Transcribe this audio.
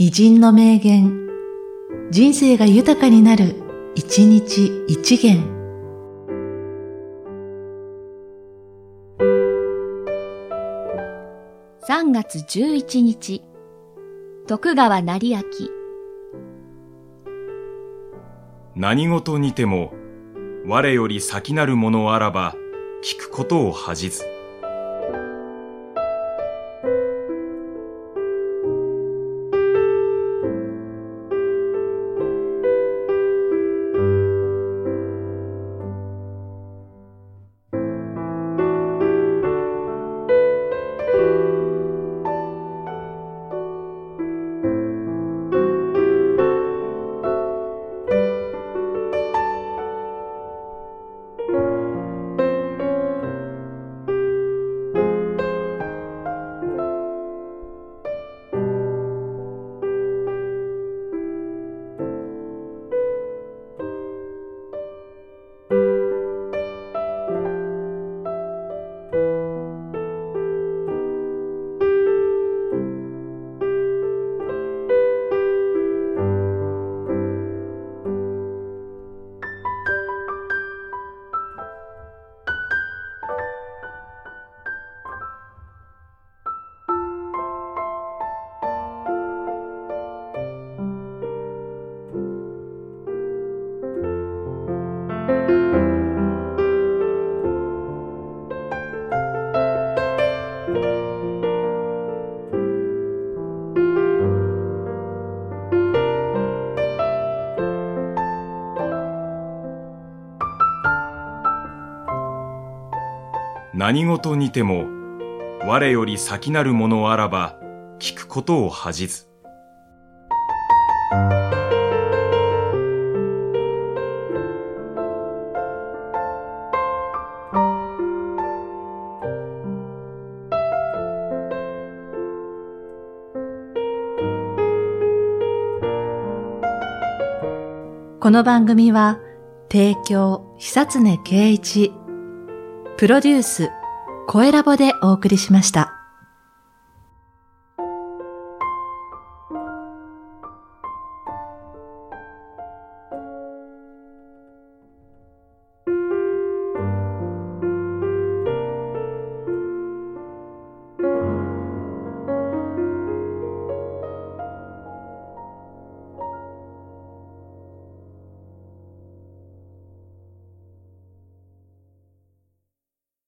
偉人の名言、人生が豊かになる、一日一元。3月11日、徳川成明。何事にても、我より先なるものあらば、聞くことを恥じず。何事にても、我より先なるものあらば、聞くことを恥じず。この番組は、提供、久常圭一、プロデュース、声ラボでお送りしました。